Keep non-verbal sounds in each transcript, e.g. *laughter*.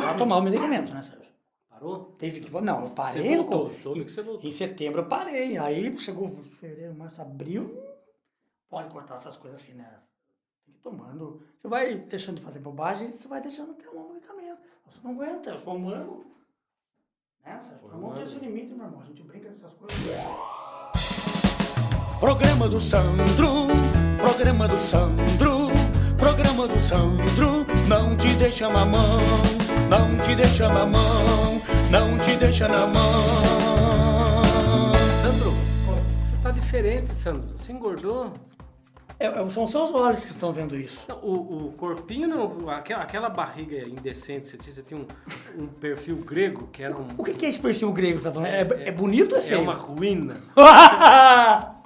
pra tomar o medicamento, né, Sérgio? Parou? Teve que. Não, eu parei. Você voltou, no- soube em, que você voltou. em setembro eu parei. Aí chegou fevereiro, março, abril. Pode cortar essas coisas assim, né? Tem que ir tomando. Você vai deixando de fazer bobagem, você vai deixando de tomar um medicamento. Você não aguenta, eu sou humano. Né, Sérgio? Não tem esse limite, meu irmão. A gente brinca com essas coisas. Programa do Sandro, programa do Sandro, programa do Sandro, não te deixa na mão, não te deixa na mão, não te deixa na mão. Sandro, você tá diferente, Sandro. Você engordou? É, é, são seus olhos que estão vendo isso. Não, O, o corpinho, não, aquela, aquela barriga indecente que você tinha, você tinha um, um perfil grego que era um. O que que é esse perfil grego que você tá falando? É, é bonito ou é É feio? uma ruína. *laughs*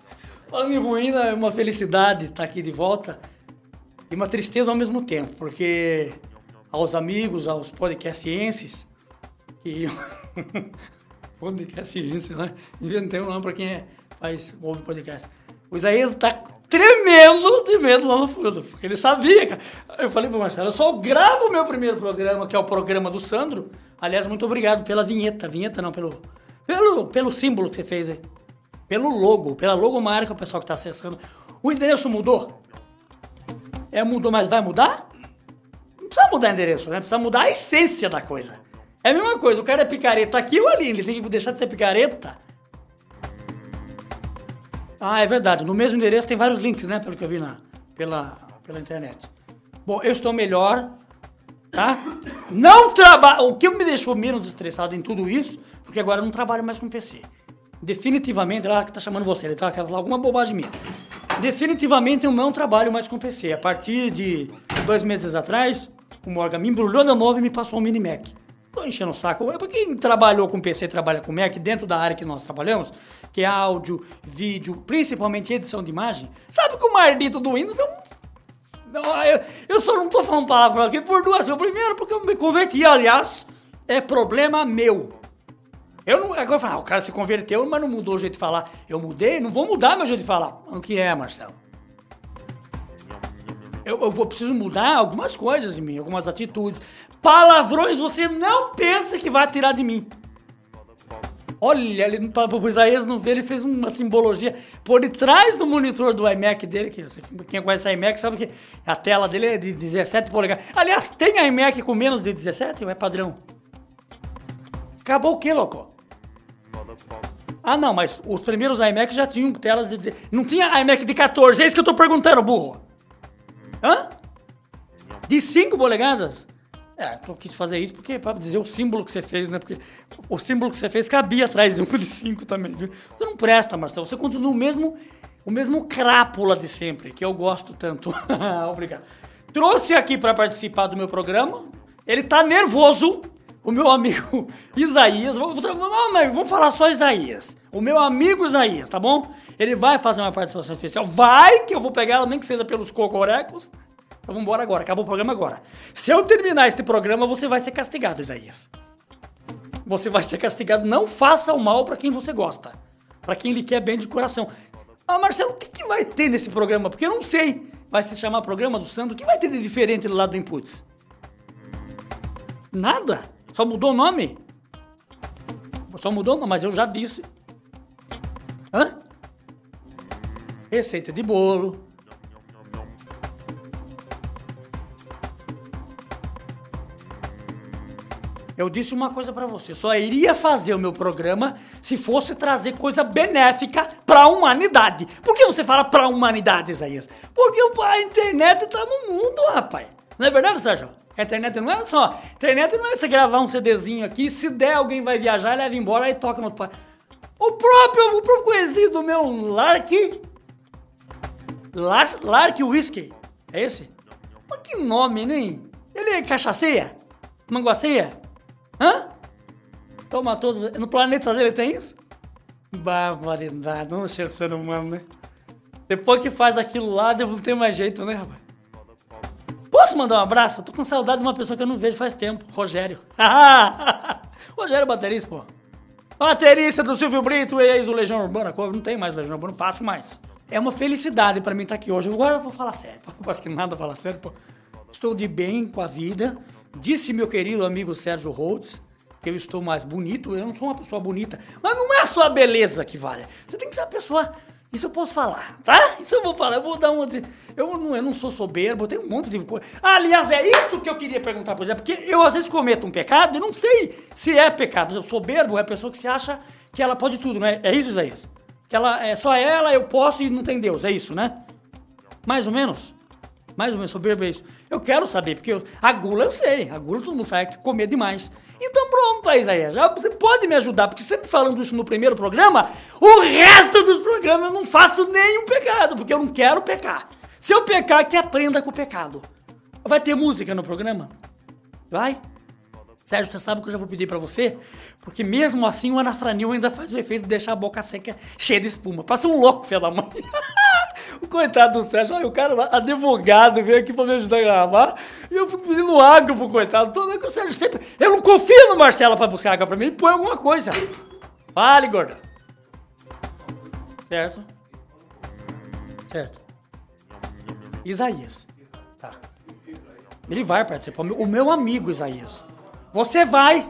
Falando em ruína, é uma felicidade estar aqui de volta e uma tristeza ao mesmo tempo, porque aos amigos, aos podcastienses, que... *laughs* podcastiense, né? Inventei um nome para quem é, faz, ouve podcast. O Isaías tá tremendo de medo lá no fundo, porque ele sabia, cara. Eu falei pro Marcelo, eu só gravo o meu primeiro programa, que é o programa do Sandro. Aliás, muito obrigado pela vinheta. Vinheta não, pelo, pelo, pelo símbolo que você fez aí. Pelo logo, pela logomarca, o pessoal que está acessando. O endereço mudou? É, mudou, mas vai mudar? Precisa mudar o endereço, né? Precisa mudar a essência da coisa. É a mesma coisa, o cara é picareta aqui ou ali, ele tem que deixar de ser picareta. Ah, é verdade. No mesmo endereço tem vários links, né? Pelo que eu vi na, pela, pela internet. Bom, eu estou melhor, tá? Não trabalho. O que me deixou menos estressado em tudo isso, porque agora eu não trabalho mais com PC. Definitivamente, ela que tá chamando você, ele tá querendo falar alguma bobagem minha. Definitivamente eu não trabalho mais com PC. A partir de dois meses atrás, o Morgan me embrulhou de novo e me passou um mini Mac. Tô enchendo o saco. Pra quem trabalhou com PC trabalha com Mac, dentro da área que nós trabalhamos, que é áudio, vídeo, principalmente edição de imagem, sabe que o maldito do Windows é um não, eu, eu só não tô falando palavra aqui por duas vezes. Primeiro, porque eu me converti. Aliás, é problema meu. Eu não. Agora falar, ah, o cara se converteu, mas não mudou o jeito de falar. Eu mudei, não vou mudar meu jeito de falar. O que é, Marcelo? Eu, eu vou preciso mudar algumas coisas em mim, algumas atitudes. Palavrões você não pensa que vai tirar de mim. Olha, ele para o Isaías não ver, ele fez uma simbologia por detrás do monitor do iMac dele, que quem conhece a iMac sabe que a tela dele é de 17 polegadas. Aliás, tem iMac com menos de 17 ou é padrão? Acabou o que, louco? Ah, não, mas os primeiros iMac já tinham telas de 17. Não tinha iMac de 14, é isso que eu tô perguntando, burro. Hã? De 5 polegadas? É, eu quis fazer isso porque para dizer o símbolo que você fez, né? Porque o símbolo que você fez cabia atrás de um de 5 também, viu? Você não presta, Marcelo. Você continua o mesmo, o mesmo crápula de sempre, que eu gosto tanto. *laughs* Obrigado. Trouxe aqui para participar do meu programa. Ele tá nervoso. O meu amigo *laughs* Isaías. Vamos, falar só Isaías. O meu amigo Isaías, tá bom? Ele vai fazer uma participação especial. Vai que eu vou pegar ela, nem que seja pelos cocorecos. Então vamos embora agora, acabou o programa agora. Se eu terminar este programa, você vai ser castigado, Isaías. Você vai ser castigado. Não faça o mal pra quem você gosta. Pra quem lhe quer bem de coração. Ah, Marcelo, o que, que vai ter nesse programa? Porque eu não sei. Vai se chamar Programa do Sandro. O que vai ter de diferente lado do Inputs? Nada. Só mudou o nome? Só mudou mas eu já disse. Hã? Receita de bolo. Eu disse uma coisa pra você, só iria fazer o meu programa se fosse trazer coisa benéfica pra humanidade. Por que você fala pra humanidade, Isaías? Porque a internet tá no mundo, rapaz. Não é verdade, Sérgio? A internet não é só. A internet não é você gravar um CDzinho aqui, se der alguém vai viajar, leva embora e toca no outro O próprio, o próprio conhecido meu, Lark. Lark, Lark Whisky. É esse? Mas que nome, né? Ele é cachaceia? Manguaceia? Hã? Toma todos. No planeta dele tem isso? Barbaridade, não ser ser humano, né? Depois que faz aquilo lá, não tem mais jeito, né, rapaz? Posso mandar um abraço? Eu tô com saudade de uma pessoa que eu não vejo faz tempo, Rogério. *laughs* Rogério baterista, pô. Baterista do Silvio Brito, ex do Legião Urbana. Não tem mais Legião Urbana, não faço mais. É uma felicidade pra mim estar aqui hoje. Agora eu vou falar sério. Acho que nada fala sério, pô. Estou de bem com a vida. Disse meu querido amigo Sérgio Rhodes que eu estou mais bonito. Eu não sou uma pessoa bonita. Mas não é só a beleza que vale. Você tem que ser uma pessoa. Isso eu posso falar, tá? Isso eu vou falar. Eu vou dar uma. Eu, não, eu não sou soberbo, eu tenho um monte de coisa. aliás, é isso que eu queria perguntar, por exemplo. Porque eu às vezes cometo um pecado e não sei se é pecado. Eu soberbo é a pessoa que se acha que ela pode tudo, né? É isso, Isaías? Que ela é só ela, eu posso e não tem Deus. É isso, né? Mais ou menos? Mais ou menos, soberbo é isso. Eu quero saber, porque eu, a gula eu sei. A gula todo mundo sabe que comer demais. Então pronto, Isaías, já você pode me ajudar, porque sempre falando isso no primeiro programa, o resto dos programas eu não faço nenhum pecado, porque eu não quero pecar. Se eu pecar, que aprenda com o pecado. Vai ter música no programa? Vai? Sérgio, você sabe que eu já vou pedir para você? Porque mesmo assim o anafranil ainda faz o efeito de deixar a boca seca cheia de espuma. Passa um louco, filho da mãe. *laughs* o coitado do Sérgio, olha, o cara lá, advogado, veio aqui pra me ajudar a gravar. E eu fico pedindo água pro coitado. Toda que o Sérgio sempre. Eu não confio no Marcelo pra buscar água pra mim. Põe alguma coisa. Fale, gorda. Certo? Certo. Isaías. Tá. Ele vai participar. O meu amigo Isaías. Você vai.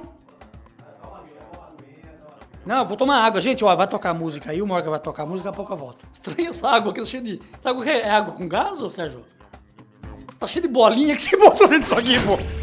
Não, vou tomar água. Gente, ó, vai tocar música aí, o Morgan vai tocar música, daqui a pouco eu volto. Estranha essa água que tá cheia de. O que é? Água com gás, ô Sérgio? Tá cheio de bolinha que você *laughs* botou dentro disso aqui, pô.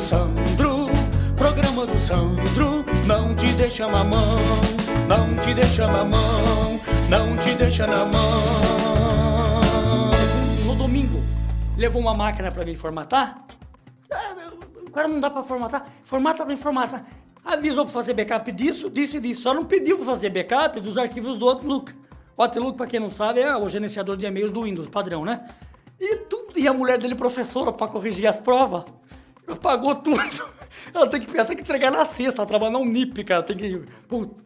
Sandro, programa do Sandro, não te deixa na mão, não te deixa na mão, não te deixa na mão. No domingo, levou uma máquina pra mim formatar. Ah, O cara não dá pra formatar, formata pra formatar. Avisou pra fazer backup disso, disso e disso. Só não pediu pra fazer backup dos arquivos do Outlook. O Outlook, pra quem não sabe, é o gerenciador de e-mails do Windows, padrão, né? E, tudo, e a mulher dele, professora, pra corrigir as provas, pagou tudo. *laughs* Ela tem que, ela tem que entregar na sexta, ela trabalha na Unip, cara. Tem que. Putz,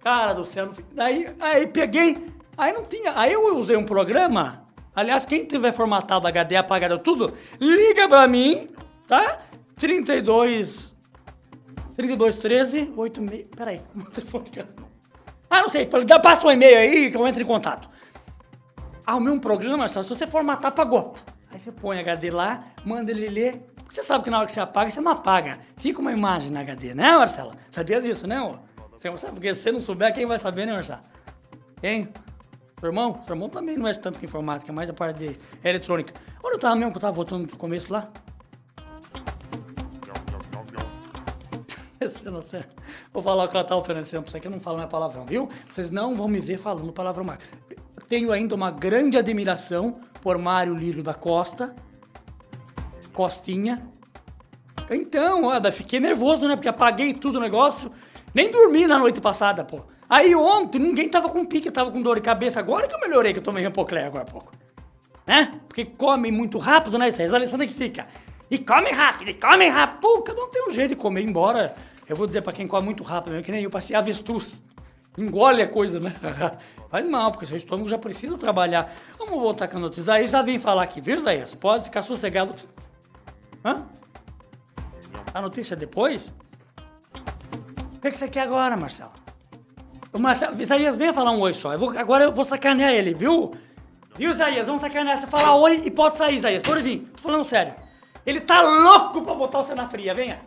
cara do céu. fi- Aí, peguei. Aí não tinha. Aí eu usei um programa. Aliás, quem tiver formatado HD, apagado tudo, liga pra mim, tá? 32. 32 13 86. Peraí, *laughs* o telefone? Ah, não sei, passa um e-mail aí que eu entro em contato. Arrumei um programa, se você formatar, apagou. Aí você põe HD lá, manda ele ler. Porque Você sabe que na hora que você apaga, você não apaga. Fica uma imagem na HD, né, Marcelo? Sabia disso, né? ô? Porque se você não souber, quem vai saber, né, Marcelo? Quem? Seu irmão? Seu irmão também não mexe tanto com informática, é mais a parte de eletrônica. Onde eu tava mesmo que eu tava voltando pro começo lá? *laughs* Vou falar o que ela tá oferecendo pra você que eu não falo mais palavrão, viu? Vocês não vão me ver falando palavrão mais. Tenho ainda uma grande admiração por Mário Lírio da Costa. Costinha. Então, olha, fiquei nervoso, né? Porque apaguei tudo o negócio. Nem dormi na noite passada, pô. Aí ontem ninguém tava com pique, tava com dor de cabeça. Agora que eu melhorei, que eu tomei Repocler agora há pouco. Né? Porque come muito rápido, né? A Alessandra que fica. E come rápido, e come rápido. Pô, cada tem um jeito de comer, embora. Eu vou dizer pra quem come muito rápido, mesmo, que nem eu passei avestruz. Engole a coisa, né? *laughs* Faz mal, porque seu estômago já precisa trabalhar. Vamos voltar com a notícia. Aí já vim falar aqui, viu, Isaías? Pode ficar sossegado. Hã? A notícia é depois? O que, que você quer agora, Marcelo? O Marcelo, Isaías, venha falar um oi só. Eu vou- agora eu vou sacanear ele, viu? Viu, Isaías? Vamos sacanear. Você fala oi e pode sair, Isaías. Pode vir. Tô falando sério. Ele tá louco pra botar você na fria. Venha.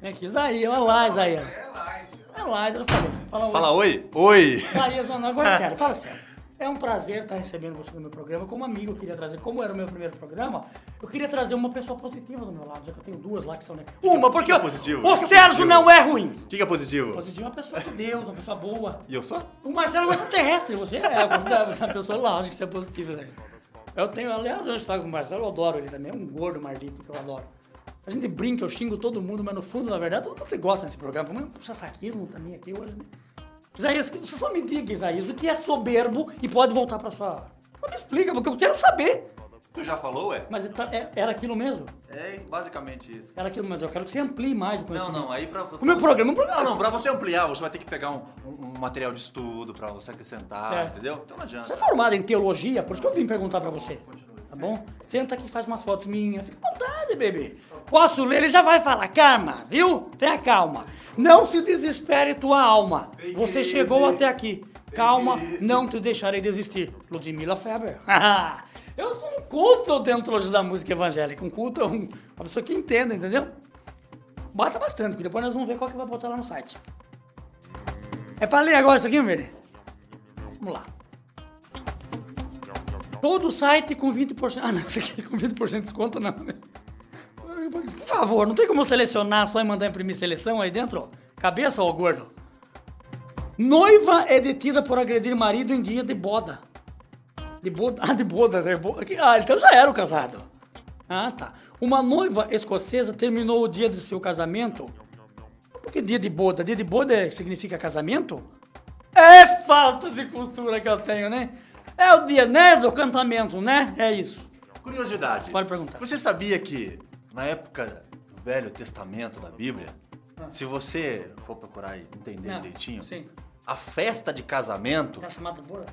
Vem aqui, Isaías. Olha lá, Isaías. É lá, eu falei. Fala oi. Fala oi. Oi. Isaías, não, agora é sério, fala sério. É um prazer estar recebendo você no meu programa. Como amigo, eu queria trazer, como era o meu primeiro programa, eu queria trazer uma pessoa positiva do meu lado, já que eu tenho duas lá que são. né? Uma, porque que é o- positivo? o Que é Sérgio positivo? não é ruim. O que, é positivo? Positivo é uma pessoa de Deus, uma pessoa boa. E eu sou? O Marcelo é um extraterrestre, você é, eu considero você é uma pessoa, lógico que você é positivo, né? Eu tenho, aliás, eu sabe com o Marcelo, eu adoro ele também, é um gordo maldito que eu adoro. A gente brinca, eu xingo todo mundo, mas no fundo, na verdade, todo mundo gosta desse programa. Mas puxa saquismo também aqui hoje, né? Isaías, você só me diga, Isaías, o que é soberbo e pode voltar pra sua... Só me explica, porque eu quero saber. Tu já falou, ué? Mas tá- é- era aquilo mesmo? É basicamente isso. Era aquilo mesmo, eu quero que você amplie mais o Não, conhecimento. não, aí pra. O meu programa é um programa. Não, não, pra você ampliar, você vai ter que pegar um, um- um material de estudo pra você acrescentar, É. entendeu? Então não adianta. Você é formado em teologia, por isso que eu vim perguntar pra você. Tá bom? Senta aqui, faz umas fotos minhas. Fica à vontade, bebê. Posso ler? Ele já vai falar. Calma, viu? Tenha calma. Não se desespere tua alma. Você chegou até aqui. Calma, não te deixarei desistir. Ludmilla Feber. *laughs* eu sou um culto dentro da música evangélica. Um culto é um- uma pessoa que entenda, entendeu? Bota bastante, porque depois nós vamos ver qual que vai botar lá no site. É pra ler agora isso aqui, Verde? Vamos lá. Todo site com 20%. Ah, não, isso aqui com 20% de desconto não, né? Por favor, não tem como selecionar só e mandar imprimir seleção aí dentro? Cabeça, ô gordo? Noiva é detida por agredir marido em dia de boda. De boda? *laughs* Ah, de boda, né? Bo- Ah, então já era o casado. Ah, tá. Uma noiva escocesa terminou o dia de seu casamento. Por que dia de boda? Dia de boda é- significa casamento? É falta de cultura que eu tenho, né? É o dia, né, do cantamento, né? É isso. Curiosidade. Pode perguntar. Você sabia que na época do Velho Testamento da Bíblia, se você for procurar e entender Ah, direitinho, sim. a festa de casamento Tá chamada boda?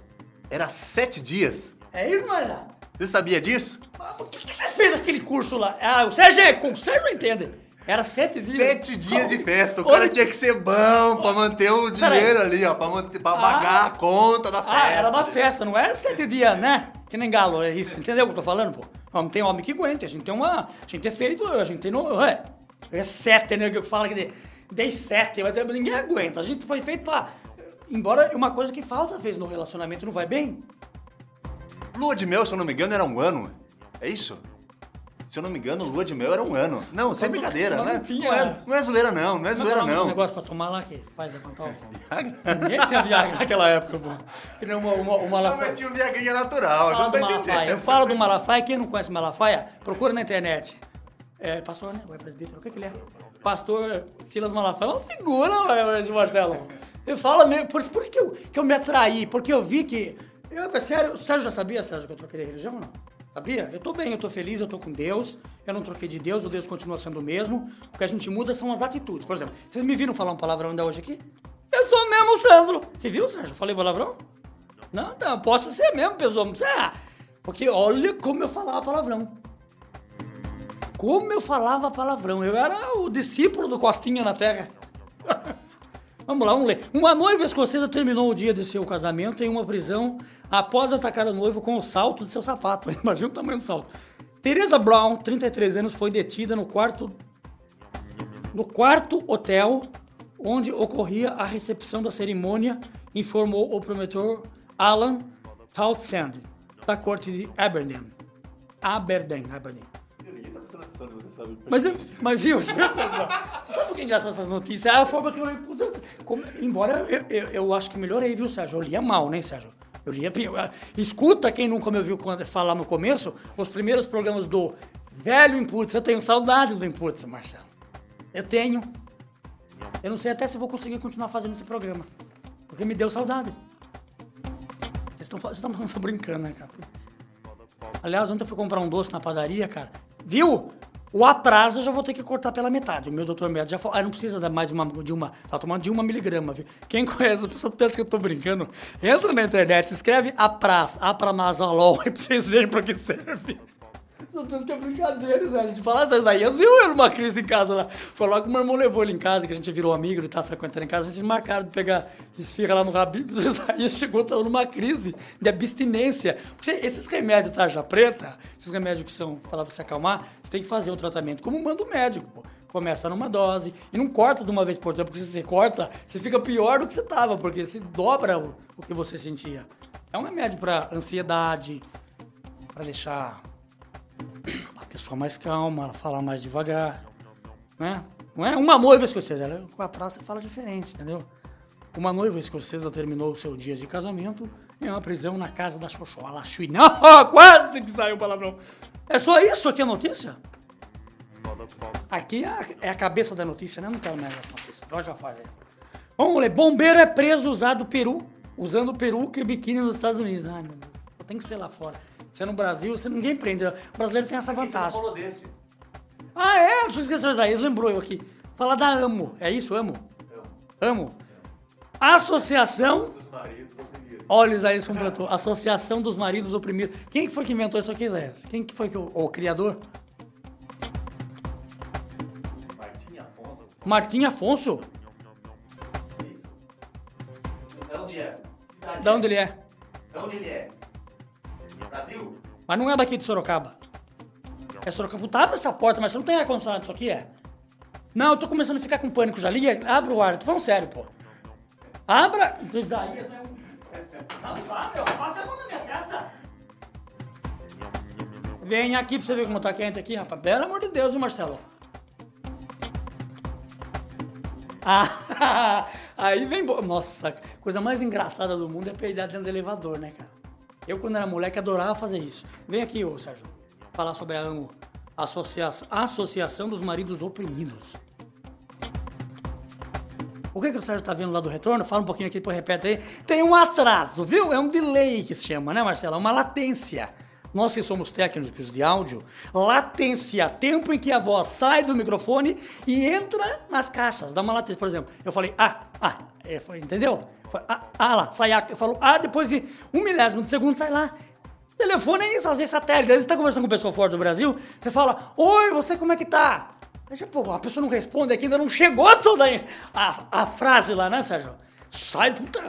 era sete dias. É isso, Marja? Você sabia disso? Ah, Por que, que você fez aquele curso lá? Ah, o Sérgio, é- com o Sérgio entende. Era sete dias. Sete dias de festa. O cara que- tinha que ser bom pra manter o dinheiro ali, ó. Pra, manter, pra Ah. pagar a conta da festa. Ah, era da festa, não é sete dias, né? Que nem galo, é isso. Entendeu o que eu tô falando, pô? Não tem homem que aguente, a gente tem uma... A gente é feito, a gente tem... No, é, é sete, né? Que fala que de, dei sete, ninguém aguenta. A gente foi feito pra... Embora uma coisa que falta, às vezes, no relacionamento não vai bem. Lua de mel, se eu não me engano, era um ano. É isso? Se eu não me engano, lua de mel era um ano. Não, sem brincadeira, mas não, não é, tinha. não, é, não é zoeira não, não é é zoeira é não. negócio pra tomar lá que faz levantar o Ninguém tinha Viagra naquela época, pô. Que nem uma, uma, uma Não, Malafaia. mas tinha um viagrinha natural, Fala não do Malafaia. Eu falo do Malafaia. Quem não conhece Malafaia, procura na internet. É pastor, né? Ou é presbítero? O que, que ele é? Pastor Silas Malafaia. É uma figura, velho, Marcelo. Eu falo mesmo, por, isso- por isso que eu, que eu me atraí, porque eu vi que. Eu, é sério, o Sérgio já sabia, Sérgio, que eu troquei de religião ou não? Sabia? Eu tô bem, eu tô feliz, eu tô com Deus. Eu não troquei de Deus, o Deus continua sendo o mesmo. O que a gente muda são as atitudes. Por exemplo, vocês me viram falar um palavrão ainda hoje aqui? Eu sou mesmo Sandro. Você viu, Sérgio? Falei palavrão? Não, não, posso ser mesmo, pessoal. Precisa- Porque olha como eu falava palavrão. Como eu falava palavrão. Eu era o discípulo do Costinha na Terra. *laughs* vamos lá, vamos ler. Uma noiva escocesa terminou o dia de seu casamento em uma prisão após atacar o noivo com o salto de seu sapato. *laughs* Imagina o tamanho do salto. Teresa Brown, 33 anos, foi detida no quarto no quarto hotel onde ocorria a recepção da cerimônia, informou o promotor Alan Townsend, da corte de Aberdeen. Aberdeen, Aberdeen. Mas, mas viu, presta atenção. Você sabe por que é engraçado essas notícias? É a forma que eu. Como- Embora eu, eu, eu acho que melhorei, viu, Sérgio? Eu lia mal, né, Sérgio? Eu lia. Escuta quem nunca me ouviu falar no começo, os primeiros programas do velho Inputs. Eu tenho saudade do Inputs, Marcelo. Eu tenho. Eu não sei até se vou conseguir continuar fazendo esse programa. Porque me deu saudade. Vocês estão brincando, né, cara? Aliás, ontem eu fui comprar um doce na padaria, cara. Viu? O aprazo eu já vou ter que cortar pela metade. O meu doutor médico já falou, ah, não precisa dar mais uma, de uma, tá tomando de uma miligrama, viu? Quem conhece, a pessoa pensa que eu tô brincando. Entra na internet, escreve apraz, apramazolol, e *laughs* pra vocês verem pra que serve. Não pensa que é brincadeira, Zé. A gente fala, "Ah, Isaías viu ele numa crise em casa lá. Foi logo que meu irmão levou ele em casa, que a gente virou amigo, ele tava frequentando em casa. A gente marcaram de pegar esfirra lá no rabinho. *laughs* O Isaías chegou, tava numa crise de abstinência. Porque esses remédios tarja preta, esses remédios que são para você acalmar, você tem que fazer o tratamento como manda o médico, pô. Começa numa dose e não corta de uma vez por dia, porque se você corta, você fica pior do que você tava, porque se dobra o, o que você sentia. É um remédio para ansiedade, para deixar pessoa mais calma, ela fala mais devagar, né? Não é uma noiva escocesa, ela, com a praça fala diferente, entendeu? Uma noiva escocesa terminou o seu dia de casamento em uma prisão na casa da Xoxó. Ela não, *laughs* quase que saiu o palavrão. É só isso aqui a notícia? Aqui é a, é cabeça da notícia, né? Não quero mais essa notícia. Pode já faz. Vamos ler. Bombeiro é preso usado peru, usando peruca e biquíni nos Estados Unidos. Ai, meu Deus. Tem que ser lá fora. Se é no Brasil, você, ninguém prende. O brasileiro tem essa Você vantagem. falou desse. Ah, é? Deixa eu esquecer o Isaías, lembrou eu aqui. Falar da AMO. É isso, AMO? AMO. Associação. Dos maridos oprimidos. Olha, Isaías completou. Associação dos Maridos Oprimidos. Quem que foi que inventou isso aqui, Isaías? Quem que foi que o, o criador? Martim Afonso. Martim Afonso? De onde é? Da onde ele é? De onde ele é? Mas não é daqui de Sorocaba. É Sorocaba. Puta, abre essa porta, mas você não tem ar-condicionado isso aqui, é? Não, eu tô começando a ficar com pânico já. Liga, abre o ar. Tô falando sério, pô. Abra. Isaías é. Não, vá, meu. Passa a mão na minha testa. Vem aqui pra você ver como tá quente aqui, rapaz. Pelo amor de Deus, Marcelo? Ah, *laughs* aí vem. bo- Nossa, coisa mais engraçada do mundo é perder dentro do elevador, né, cara? Eu, quando era moleque, adorava fazer isso. Vem aqui, ô Sérgio, falar sobre a AMO Associa Associação dos Maridos Oprimidos. O que, que o Sérgio tá vendo lá do retorno? Fala um pouquinho aqui, depois repete aí. Tem um atraso, viu? É um delay que se chama, né, Marcelo? É uma latência. Nós que somos técnicos de áudio, latência, tempo em que a voz sai do microfone e entra nas caixas. Dá uma latência, por exemplo. Eu falei, ah, ah, é, foi, entendeu? Ah, ah, lá, sai eu falo, ah, depois de um milésimo de segundo sai lá. Telefone é isso, às vezes satélite. Às vezes você tá conversando com pessoa fora do Brasil, você fala, oi, você como é que tá? Aí você, pô, a pessoa não responde aqui, ainda não chegou *laughs* toda a, a frase lá, né, Sérgio? Sai, puta,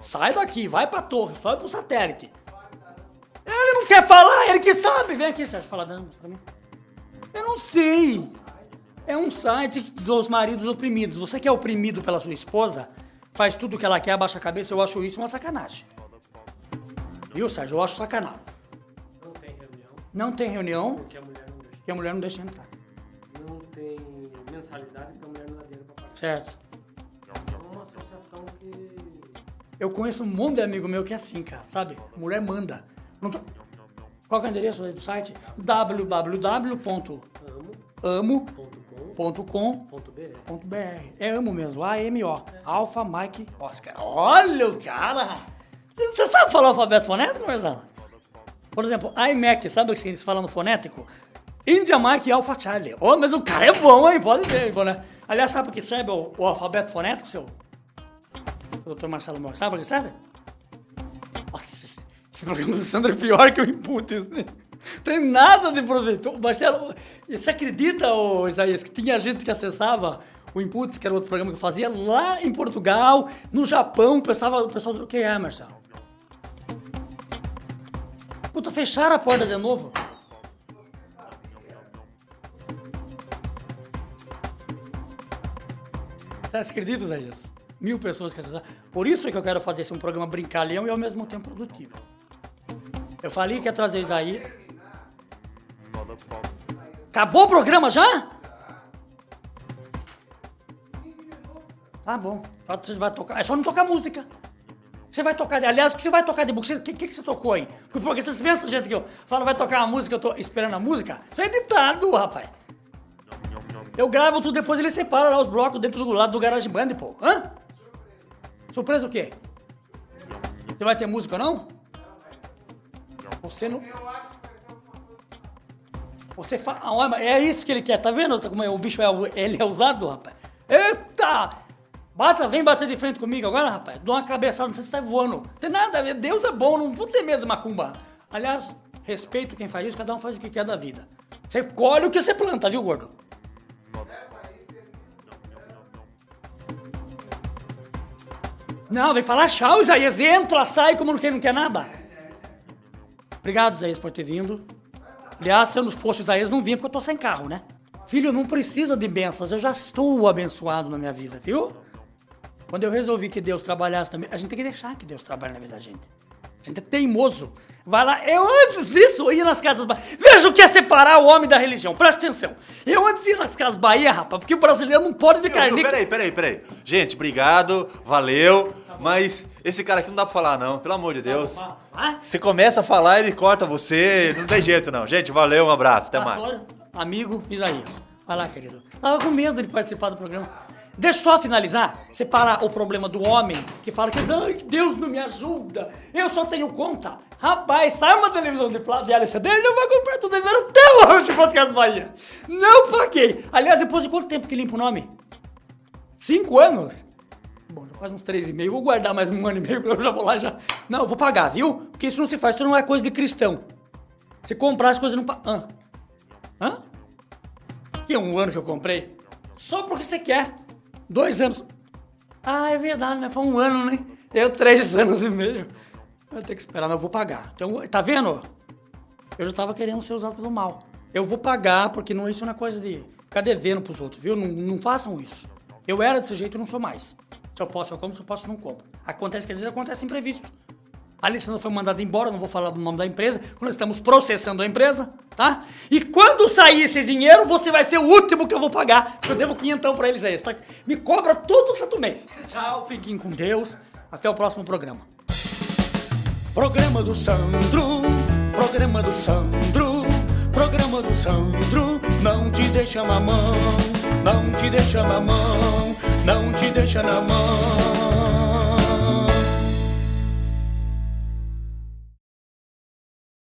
sai daqui, vai pra torre, vai pro satélite. Ele não quer falar, ele que sabe. Vem aqui, Sérgio, fala dando pra mim. Eu não sei. É um site dos maridos oprimidos. Você que é oprimido pela sua esposa, faz tudo o que ela quer, abaixa a cabeça, eu acho isso uma sacanagem. Viu, Sérgio? Eu acho sacanagem. Não tem reunião, Não tem reunião. porque a mulher não deixa. E a mulher não deixa entrar. Não tem mensalidade pra mulher não dar dinheiro pra participar. Certo. É uma associação que. Eu conheço um monte de amigo meu que é assim, cara, sabe? Mulher manda. Não tô- Qual que é o endereço aí do site? www.amo.com.br Ponto .br. É amo mesmo, A-M-O. Alpha Mike Oscar. Olha o cara! Você sabe falar o alfabeto fonético, Marcelo? Por exemplo, iMac, sabe o que se fala no fonético? India Mike Alpha Charlie. Oh, mas o cara é bom, hein? Pode ver, né? Aliás, sabe o que serve o, o alfabeto fonético, seu? Doutor Marcelo Moura, sabe o que serve? Nossa, esse, programa do Sandro é pior que o Inputs, né? Tem nada de proveito. Marcelo, você acredita, ô, Isaías, que tinha gente que acessava o Inputs, que era outro programa que eu fazia, lá em Portugal, no Japão, pensava, o pessoal, o que é, Marcelo? Puta, fecharam a porta de novo. Você acredita, Isaías? Mil pessoas que acessaram. Por isso que eu quero fazer esse um programa brincalhão e ao mesmo tempo produtivo. Eu falei que ia trazer Isaías. Acabou o programa já? Tá bom. Você vai tocar. É só não tocar música. Você vai tocar. Aliás, o que você vai tocar de book? O que, que, que você tocou aí? Porque vocês pensam, gente, que eu falo, vai tocar uma música, eu tô esperando a música? Isso é editado, rapaz. Eu gravo tudo, depois ele separa lá os blocos dentro do lado do GarageBand, pô. Hã? Surpresa o quê? Você vai ter música ou não? Você não. Você fala. É isso que ele quer, tá vendo como é, o bicho é, ele é usado, rapaz? Eita! Bata, vem bater de frente comigo agora, rapaz. Dou uma cabeçada, não sei se você tá voando. Não tem nada. Deus é bom, não vou ter medo de macumba. Aliás, respeito quem faz isso, cada um faz o que quer da vida. Você colhe o que você planta, viu, gordo? Não, vem falar tchau, Isaías. Entra, sai como quem não quer nada. Obrigado, Isaías, por ter vindo. Aliás, se eu não fosse Isaías, não vinha porque eu tô sem carro, né? Filho, não precisa de bênçãos, eu já estou abençoado na minha vida, viu? Quando eu resolvi que Deus trabalhasse também, a gente tem que deixar que Deus trabalhe na vida da gente. A gente é teimoso. Vai lá, eu antes disso ia nas casas Bahia. Veja o que é separar o homem da religião, presta atenção. Eu antes ia nas casas Bahia, rapaz, porque o brasileiro não pode de carne. Peraí, peraí, peraí. Gente, obrigado, valeu. Mas esse cara aqui não dá pra falar, não, pelo amor de Deus. Você começa a falar, ele corta você, não tem jeito não. Gente, valeu, um abraço, até mais. pastor, amigo Isaías. Vai lá, querido. Tava com medo de participar do programa. Deixa eu só finalizar. Separar o problema do homem que fala que ai, Deus não me ajuda. Eu só tenho conta. Rapaz, sai uma televisão de, de LCD e já vai comprar tudo devendo até hoje Casas Bahia. Não paguei. Aliás, depois de quanto tempo que limpa o nome? Cinco anos? Bom, já faz uns três e meio. Vou guardar mais um ano e meio, *laughs* eu já vou lá já. Não, eu vou pagar, viu? Porque isso não se faz, isso não é coisa de cristão. Se comprar as coisas não. Hã? Hã? Que é um ano que eu comprei? Só porque você quer. Dois anos. Ah, é verdade, né? Foi um ano, né? Eu três *laughs* anos e meio. Vai ter que esperar, mas eu vou pagar. Então, tá vendo? Eu já tava querendo ser usado pelo mal. Eu vou pagar, porque não, isso não é coisa de ficar devendo pros outros, viu? Não, não façam isso. Eu era desse jeito e não sou mais. Se eu posso, eu como. Se eu posso, não compro. Acontece que às vezes acontece imprevisto. A Alessandra foi mandada embora, não vou falar do nome da empresa, nós estamos processando a empresa, tá? E quando sair esse dinheiro, você vai ser o último que eu vou pagar, eu devo quinhentão pra eles aí, tá? Me cobra todo santo mês. Tchau, fiquem com Deus, até o próximo programa. Programa do Sandro, programa do Sandro, programa do Sandro, não te deixa na mão, não te deixa na mão, não te deixa na mão.